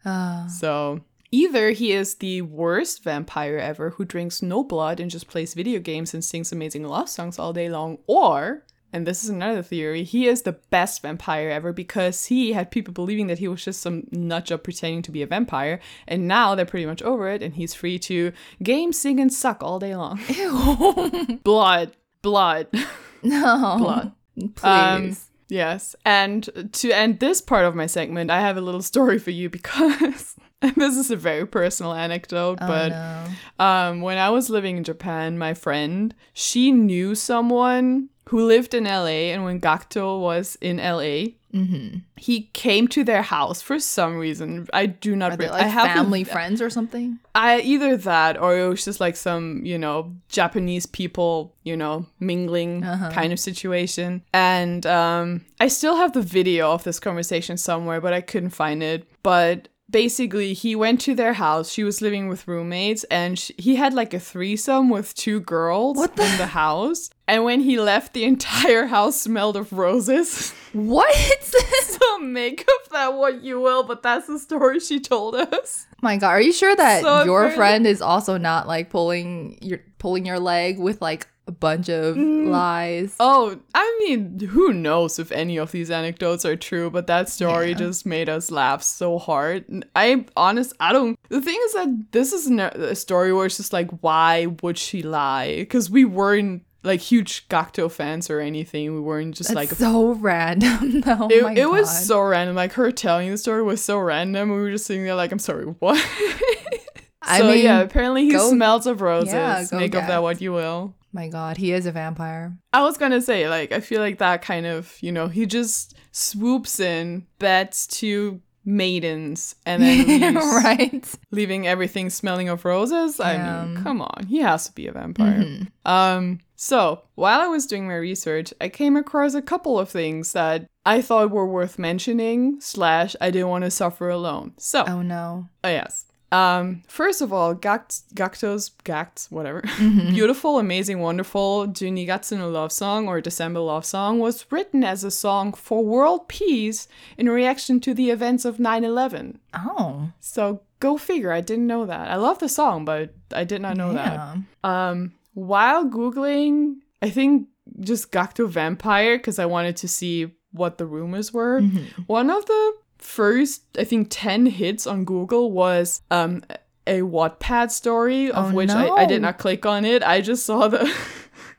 Uh, So either he is the worst vampire ever who drinks no blood and just plays video games and sings amazing love songs all day long, or and this is another theory, he is the best vampire ever because he had people believing that he was just some nutjob pretending to be a vampire, and now they're pretty much over it, and he's free to game, sing, and suck all day long. ew. blood, blood. no. Blood. Please. Um, Yes. And to end this part of my segment, I have a little story for you because this is a very personal anecdote. oh, but no. um, when I was living in Japan, my friend, she knew someone who lived in LA. And when Gakto was in LA, Mm-hmm. he came to their house for some reason. I do not Are they re- like I have family friends or something? I either that or it was just like some, you know, Japanese people, you know, mingling Uh-huh. kind of situation. And um I still have the video of this conversation somewhere, but I couldn't find it. But basically, he went to their house. She was living with roommates and sh he had like a threesome with two girls the- in the house. And when he left, the entire house smelled of roses. What? so make of that what you will, but that's the story she told us. Oh my God, are you sure that So your friend is also not like pulling your pulling your leg with like a bunch of mm. lies. Oh, I mean, who knows if any of these anecdotes are true, but that story Yeah. just made us laugh so hard. I honest, I don't. The thing is that this is a story where it's just like, why would she lie? Because we weren't like huge Gakto fans or anything. We weren't just That's like. so random. oh it, it was so random. Like her telling the story was so random. We were just sitting there like, I'm sorry, what? I so mean, yeah, apparently he go- smells of roses. Yeah, Make of that what you will. My God, he is a vampire. I was gonna say, like, I feel like that kind of, you know, he just swoops in, bets two maidens, and then leaves, right. leaving everything smelling of roses. I Yeah. mean, come on, he has to be a vampire. Mhm. Um, so while I was doing my research, I came across a couple of things that I thought were worth mentioning. Slash, I didn't want to suffer alone. So, Oh no. Oh, yes. Um, first of all, Gakt, Gakto's Gakt, whatever. Mm-hmm. Beautiful, amazing, wonderful Junigatsu no love song or December love song was written as a song for world peace in reaction to the events of 9/11. Oh. So go figure. I didn't know that. I love the song, but I did not know that. Um, while googling, I think just Gakto vampire because I wanted to see what the rumors were. Mhm. One of the first, I think, 10 hits on Google was um, a Wattpad story, of Oh, which I, I did not click on it. I just saw the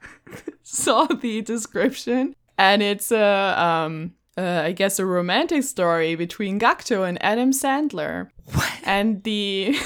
saw the description, and it's a um, uh, I guess a romantic story between Gakto and Adam Sandler. And the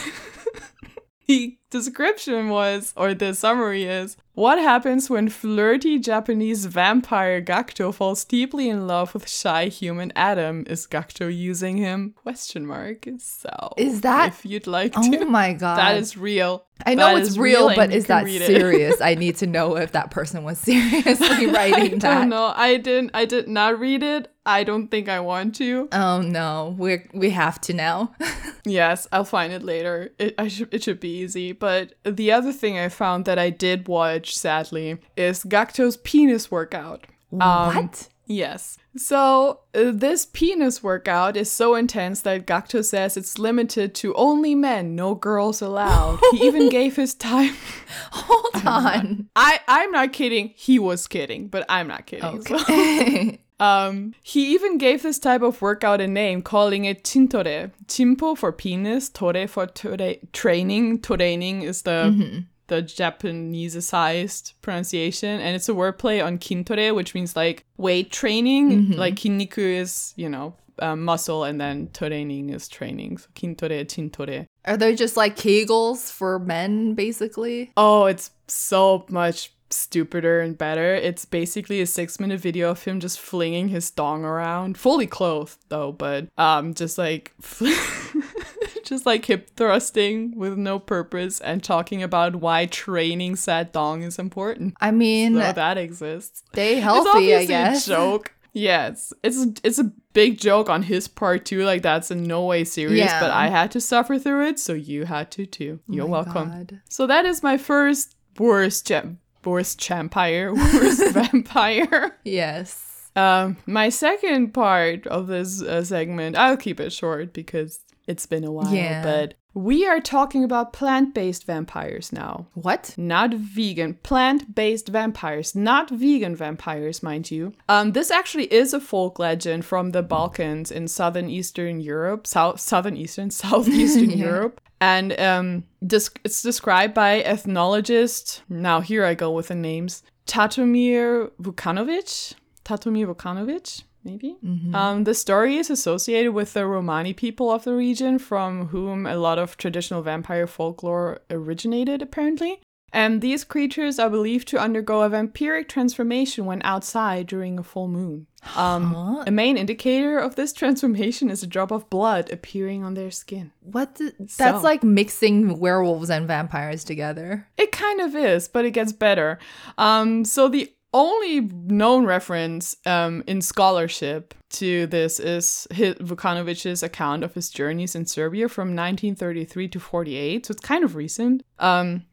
the description was, or the summary is, what happens when flirty Japanese vampire Gakto falls deeply in love with shy human Adam? Is Gakto using him? Question mark. So Is that- if you'd like Oh to? my God. that is real. I know That it's is real, but is that serious? I need to know if that person was seriously I writing that. don't. I didn't. I did not read it. I don't think I want to. Oh no, we we have to now. Yes, I'll find it later. It I should it should be easy. But the other thing I found that I did watch, sadly, is Gakto's penis workout. Um, what? Yes. So uh, this penis workout is so intense that Gakto says it's limited to only men, no girls allowed. he even gave his time. Hold on. I I'm not kidding. He was kidding, but I'm not kidding. So- Okay. Um, he even gave this type of workout a name, calling it chintore. Chimpo for penis, tore for tore- training. Training is the the Japanesized pronunciation, and it's a wordplay on kintore, which means like weight training. Like kinniku is you know um, muscle, and then training is training. So kintore, chintore. Are they just like Kegels for men, basically? Oh, it's so much stupider and better. It's basically a six minute video of him just flinging his dong around, fully clothed though, but um, just like. Just like hip thrusting with no purpose and talking about why training sad dong is important. I mean, So that exists. stay it's healthy, I guess. a joke. Yes, it's it's a big joke on his part too. Like that's in no way serious, Yeah. but I had to suffer through it, so you had to too. You're Oh welcome. God. So that is my first worst jam- worst champire, worst vampire. Yes. Um, my second part of this uh, segment, I'll keep it short because it's been a while. Yeah. But we are talking about plant-based vampires now. What? Not vegan, plant-based vampires, not vegan vampires, mind you. Um, this actually is a folk legend from the Balkans in southern Eastern Europe, south southern Eastern, southeastern Yeah. Europe, and um, this it's described by ethnologist. Now here I go with the names: Tatomir Vukanovic, Tatomir Vukanovic. Maybe. Um, the story is associated with the Romani people of the region, from whom a lot of traditional vampire folklore originated, apparently. And these creatures are believed to undergo a vampiric transformation when outside during a full moon. Um, Huh? a main indicator of this transformation is a drop of blood appearing on their skin. What? The, that's So- like mixing werewolves and vampires together. It kind of is, but it gets better. Um, so the only known reference um, in scholarship to this is his, Vukanovich's account of his journeys in Serbia from 1933 to 48, so it's kind of recent. Um,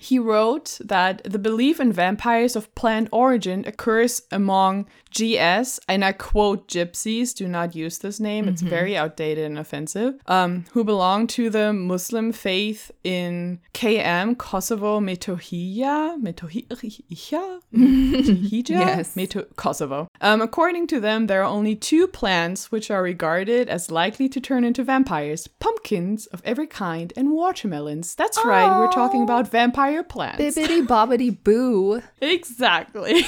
He wrote that the belief in vampires of plant origin occurs among GS, and I quote gypsies, do not use this name, it's very outdated and offensive, um, who belong to the Muslim faith in KM, Kosovo, Metohija, Metohija, Metohija, Yes. Meto- Kosovo. Um, according to them, there are only two plants which are regarded as likely to turn into vampires pumpkins of every kind and watermelons. That's right, we're talking about vampire plants. Bibbity bobbity boo. Exactly.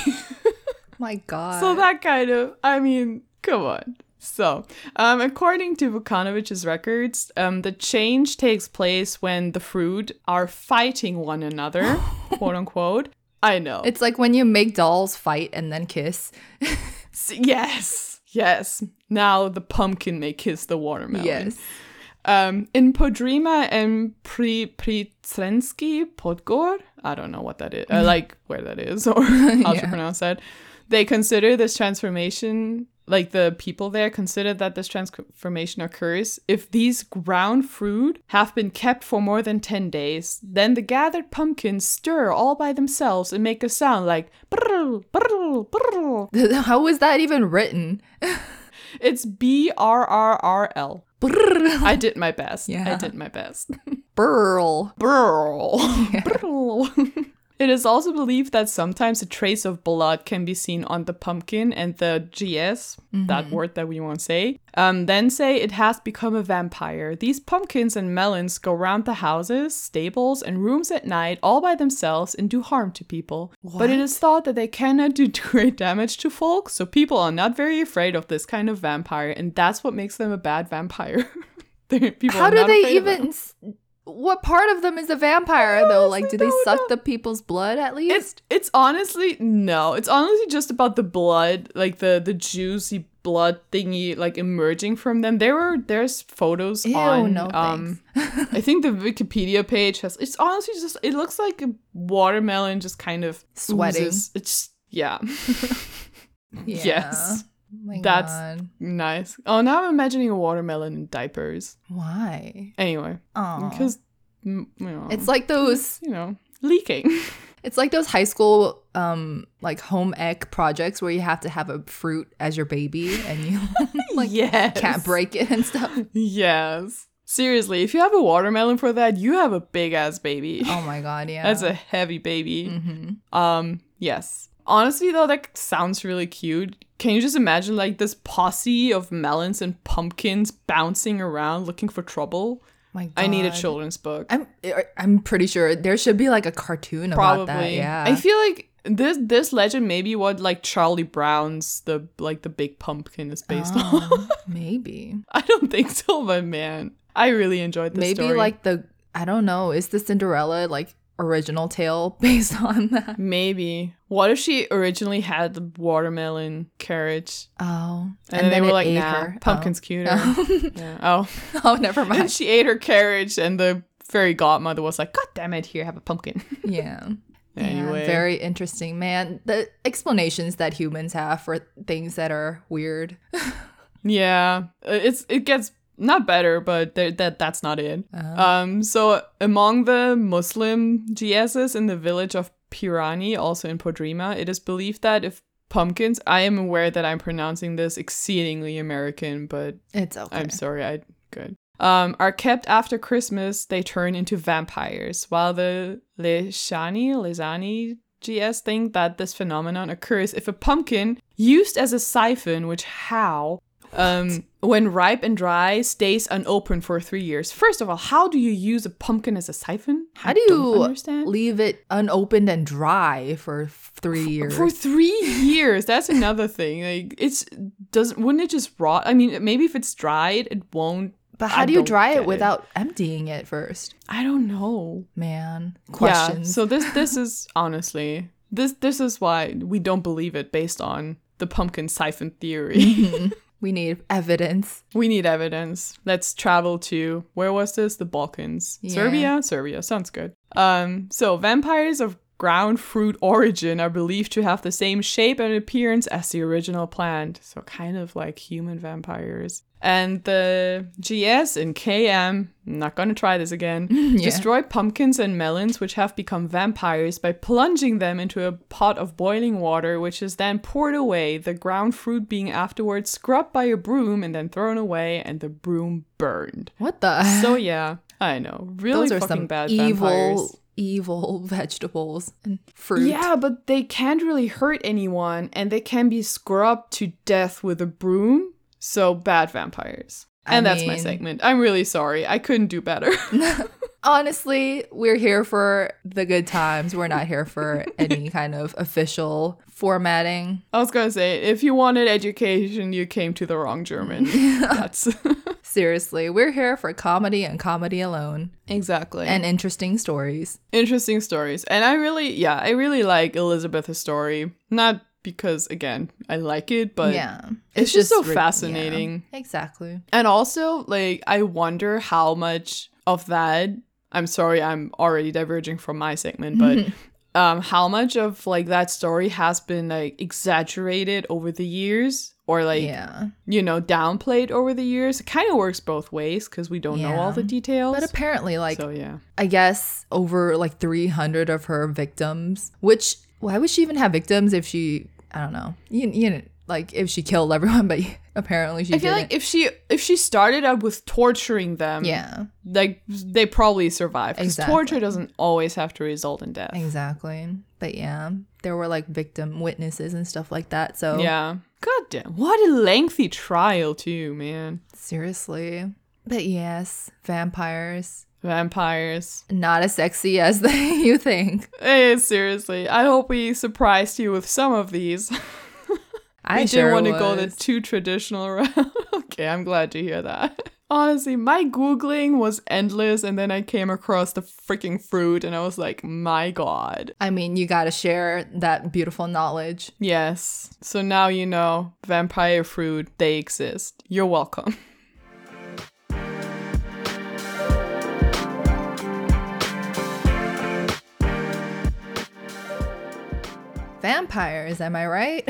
My God. so that kind of, I mean, come on. So, um, according to Vukanovich's records, um, the change takes place when the fruit are fighting one another, quote unquote. I know. it's like when you make dolls fight and then kiss. Yes, yes. Now the pumpkin may kiss the watermelon. Yes. Um, in Podrima and Pri Pritsrenski Podgor, I don't know what that is, uh, like where that is or how to pronounce that. They consider this transformation, like the people there consider that this transformation occurs if these ground fruit have been kept for more than 10 days. Then the gathered pumpkins stir all by themselves and make a sound like brrr, brrr, brrr. How was that even written? It's B R R R L. Brrr. I did my best. Yeah. I did my best. Burl. Burl. Burl. It is also believed that sometimes a trace of blood can be seen on the pumpkin and the GS, that word that we won't say, um, then say it has become a vampire. These pumpkins and melons go around the houses, stables, and rooms at night all by themselves and do harm to people. But it is thought that they cannot do great damage to folk, so people are not very afraid of this kind of vampire, and that's what makes them a bad vampire. People How do they afraid of them. even? What part of them is a vampire though? Like, do they suck know. the people's blood at least? It's it's honestly no. It's honestly just about the blood, like the the juicy blood thingy, like emerging from them. There were there's photos Ew, on no um. I think the Wikipedia page has. It's honestly just. It looks like a watermelon just kind of Sweating. oozes. It's yeah. Yeah. yes. Oh my That's- God. nice. Oh, now I'm imagining a watermelon in diapers. Why? Anyway, Oh, because you know, it's like those. you know leaking. It's like those high school um like home ec projects where you have to have a fruit as your baby and you like yes. can't break it and stuff. Yes. Seriously, if you have a watermelon for that, you have a big ass baby. Oh my god, yeah. That's a heavy baby. hmm Um, yes. Honestly though, that sounds really cute. Can you just imagine like this posse of melons and pumpkins bouncing around looking for trouble? My god. I need a children's book. I'm er, I'm pretty sure there should be like a cartoon Probably. about that. Yeah. I feel like this this legend may be what like Charlie Brown's the like the big pumpkin is based um, on. Oh, maybe. I don't think so, but man, I really enjoyed this Maybe story. like the I don't know, is the Cinderella like original tale based on that? Maybe. What if she originally had the watermelon carriage? Oh. And, then they were like, nah, her. pumpkin's Oh. cuter. Oh. yeah. Oh. oh, never And mind. she ate her carriage, and the fairy godmother was like, God damn it, here, have a pumpkin. yeah. Anyway. Yeah, very interesting, man. The explanations that humans have for things that are weird. yeah. Uh, It's It gets not better, but that that's not it. Oh. Um, so among the Muslim GSs in the village of Pirani, also in Podrima, it is believed that if pumpkins, I am aware that I'm pronouncing this exceedingly American, but It's okay. I'm sorry, I good. Um, are kept after Christmas, they turn into vampires, while the Leshani, Lezani GS think that this phenomenon occurs if a pumpkin used as a siphon, which how, um, when ripe and dry, stays unopened for three years. First of all, how do you use a pumpkin as a siphon? How I do you understand? leave it unopened and dry for three years? For three years, that's another thing. Like it's doesn't wouldn't it just rot? I mean, maybe if it's dried, it won't. but how I do you dry it it. without emptying it first? I don't know. Man, Yeah, questions. so this this is honestly this this is why we don't believe it based on the pumpkin siphon theory. Mhm. we need evidence. we need evidence. Let's travel to where was this? The Balkans. Yeah. Serbia? Serbia. Sounds good. Um so vampires of ground fruit origin are believed to have the same shape and appearance as the original plant. So, kind of like human vampires. And the GS and KM, not gonna try this again, destroy pumpkins and melons which have become vampires by plunging them into a pot of boiling water, which is then poured away, the ground fruit being afterwards scrubbed by a broom and then thrown away, and the broom burned. What the? So yeah, I know, really Those are fucking some bad evil, vampires. Evil vegetables and fruit. Yeah, but they can't really hurt anyone, and they can be scrubbed to death with a broom. So bad vampires. I And that's my segment. I'm really sorry. I couldn't do better. Honestly, we're here for the good times. We're not here for any kind of official formatting. I was gonna say, if you wanted education, you came to the wrong German. That's Seriously, we're here for comedy and comedy alone exactly and interesting stories. interesting stories. And I really, yeah, I really like Elizabeth's story. Not because again I like it, but yeah. it's, just, so re- fascinating. yeah, exactly. And also, like, I wonder how much of that. I'm sorry, I'm already diverging from my segment, but um, how much of like that story has been like exaggerated over the years, or like yeah. you know downplayed over the years? It kind of works both ways because we don't know all the details. But apparently, like, so yeah, I guess over like 300 of her victims, which why would she even have victims if she, I don't know, you, you know, like if she killed everyone, but apparently she I feel didn't. like if she if she started out with torturing them, yeah, like they probably survive because Exactly. torture doesn't always have to result in death. exactly. But yeah, there were like victim witnesses and stuff like that. So Yeah. God damn. What a lengthy trial, too, man. seriously. But yes, vampires. Vampires. Not as sexy as they, you think. Eh, seriously. I hope we surprised you with some of these. I we sure didn't want to go the was. too traditional route. okay, I'm glad to hear that. Honestly, my Googling was endless, and then I came across the freaking fruit, and I was like, my god. I mean, you gotta share that beautiful knowledge. Yes. So now you know vampire fruit, they exist. You're welcome. Vampires, am I right?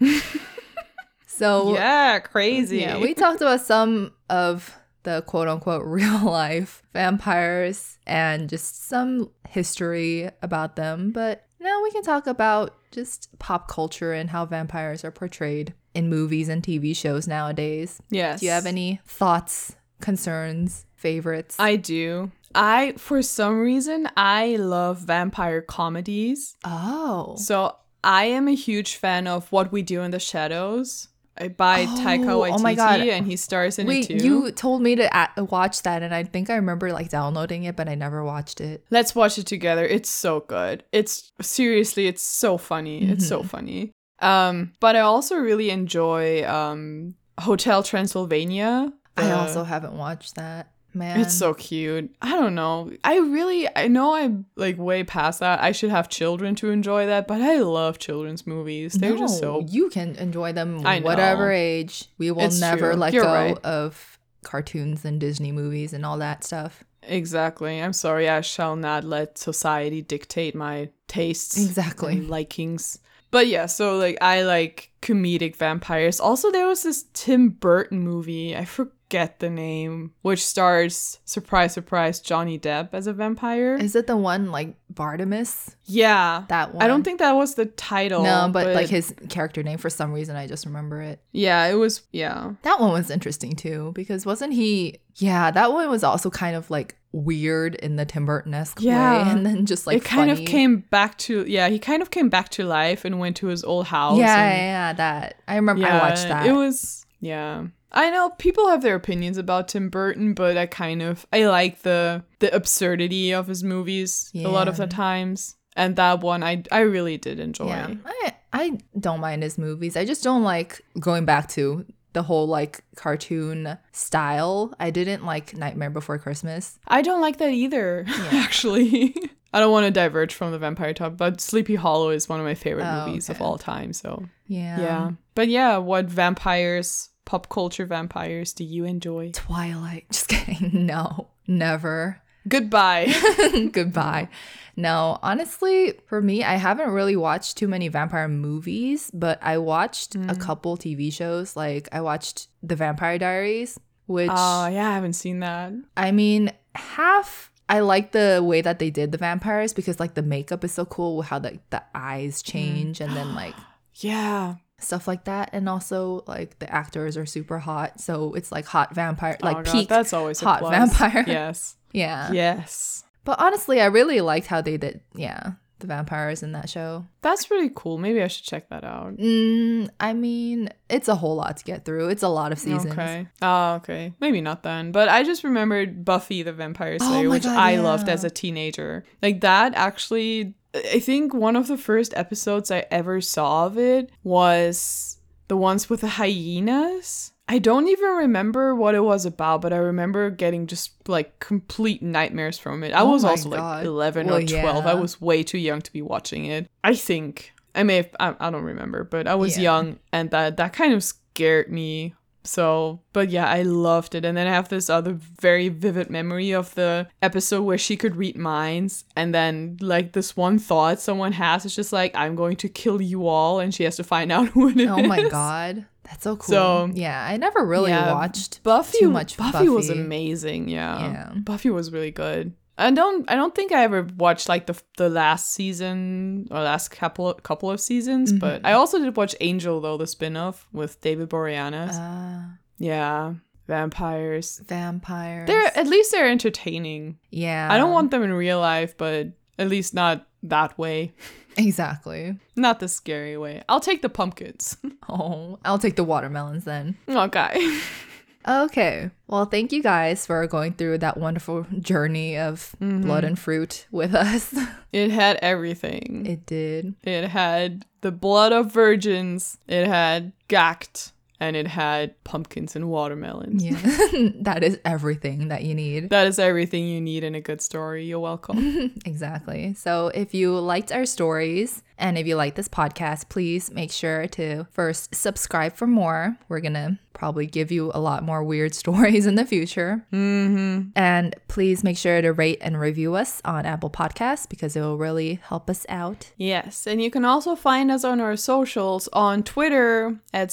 so yeah, crazy. Yeah, we talked about some of the quote unquote real life vampires and just some history about them, but now we can talk about just pop culture and how vampires are portrayed in movies and TV shows nowadays. yes. Do you have any thoughts, concerns, favorites? I do. I, for some reason, I love vampire comedies. oh. So I am a huge fan of What We Do in the Shadows uh, by Taika Oh, Waititi, oh my God. and he stars in Wait, it too. you told me to a- watch that, and I think I remember like downloading it, but I never watched it. Let's watch it together. It's so good. It's seriously, it's so funny. It's Mm-hmm. so funny. Um, but I also really enjoy um Hotel Transylvania. I also haven't watched that. Man, It's so cute. I don't know. I really, I know I'm like way past that. I should have children to enjoy that, but I love children's movies. They're just so. you can enjoy them I know. whatever age. We will It's never true. let You're go right. of cartoons and Disney movies and all that stuff. Exactly. I'm sorry. I shall not let society dictate my tastes. Exactly. and likings. But yeah, so like I like comedic vampires. Also, there was this Tim Burton movie. I forget the name, which stars surprise, surprise Johnny Depp as a vampire. Is it the one like Bartimus? yeah, That one? I don't think that was the title. No, but, like his character name for some reason I just remember it. yeah, it was yeah. That one was interesting too because wasn't he? Yeah, that one was also kind of like weird in the Tim Burton esque Yeah. way, and then just like it kind funny. of came back to yeah. He kind of came back to life and went to his old house. Yeah, and- yeah, yeah, that I remember. I watched that. It was yeah. I know people have their opinions about Tim Burton, but I kind of I like the the absurdity of his movies a lot of the times. And that one I I really did enjoy. Yeah, I I don't mind his movies. I just don't like going back to the whole like cartoon style. I didn't like Nightmare Before Christmas. I don't like that either, actually. I don't want to diverge from the vampire top, but Sleepy Hollow is one of my favorite Oh, movies of all time. So Yeah. yeah. But yeah, what vampires, pop culture vampires do you enjoy? Twilight. Just kidding. No, never. Goodbye. Goodbye. No, honestly, for me, I haven't really watched too many vampire movies, but I watched a hmm. couple TV shows. Like I watched The Vampire Diaries, which Oh, yeah, I haven't seen that. I mean, half I like the way that they did the vampires because like the makeup is so cool, with how the the eyes hmm. change and then like Yeah. Stuff like that, and also like the actors are super hot, so it's like hot vampire, oh, like oh, God, peak that's always hot vampire. Yes. yeah. Yes. But honestly, I really liked how they did, yeah, the vampires in that show. That's really cool. Maybe I should check that out. Mm, I mean, it's a whole lot to get through. It's a lot of seasons. Okay. Oh, okay. Maybe not then. But I just remembered Buffy the Vampire Oh Slayer, my which God, I loved as a teenager. Like that actually I think one of the first episodes I ever saw of it was the ones with the hyenas. I don't even remember what it was about, but I remember getting just like complete nightmares from it. I Oh was also God. like 11 Well, or 12. I was way too young to be watching it. I think. I may have, I, I don't remember, but I was Yeah. young and that that kind of scared me. So, but yeah, I loved it. And then I have this other very vivid memory of the episode where she could read minds. And then, like, this one thought someone has is just like, I'm going to kill you all. And she has to find out who it is. Oh my god, that's so cool. So- yeah, I never really Yeah, watched Buffy, too much. Buffy, was amazing. Yeah. Yeah. Buffy was really good. I don't I don't think I ever watched like the the last season or last couple couple of seasons, Mm-hmm. but I also did watch Angel though the spin-off with David Boreanaz. Uh, yeah. Vampires. vampires. They're at least they're entertaining. yeah. I don't want them in real life, but at least not that way. exactly. Not the scary way. I'll take the pumpkins. Oh, I'll take the watermelons then. okay. Okay. Well, thank you guys for going through that wonderful journey of Mm-hmm. blood and fruit with us. It had everything. it did. It had the blood of virgins. It had gact. And it had pumpkins and watermelons. Yeah. that is everything that you need. That is everything you need in a good story. You're welcome. Exactly. So if you liked our stories and if you like this podcast, please make sure to first subscribe for more. We're going to probably give you a lot more weird stories in the future. Mm-hmm. And please make sure to rate and review us on Apple Podcasts because it will really help us out. yes. And you can also find us on our socials on Twitter at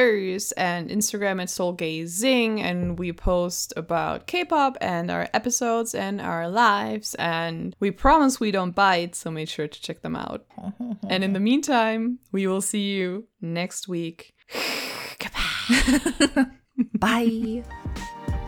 SoulGazers and Instagram at SoulGazing. And we post about K pop and our episodes and our lives. And we promise we don't bite. So make sure to check them out. and in the meantime, we will see you next week. Goodbye. Bye.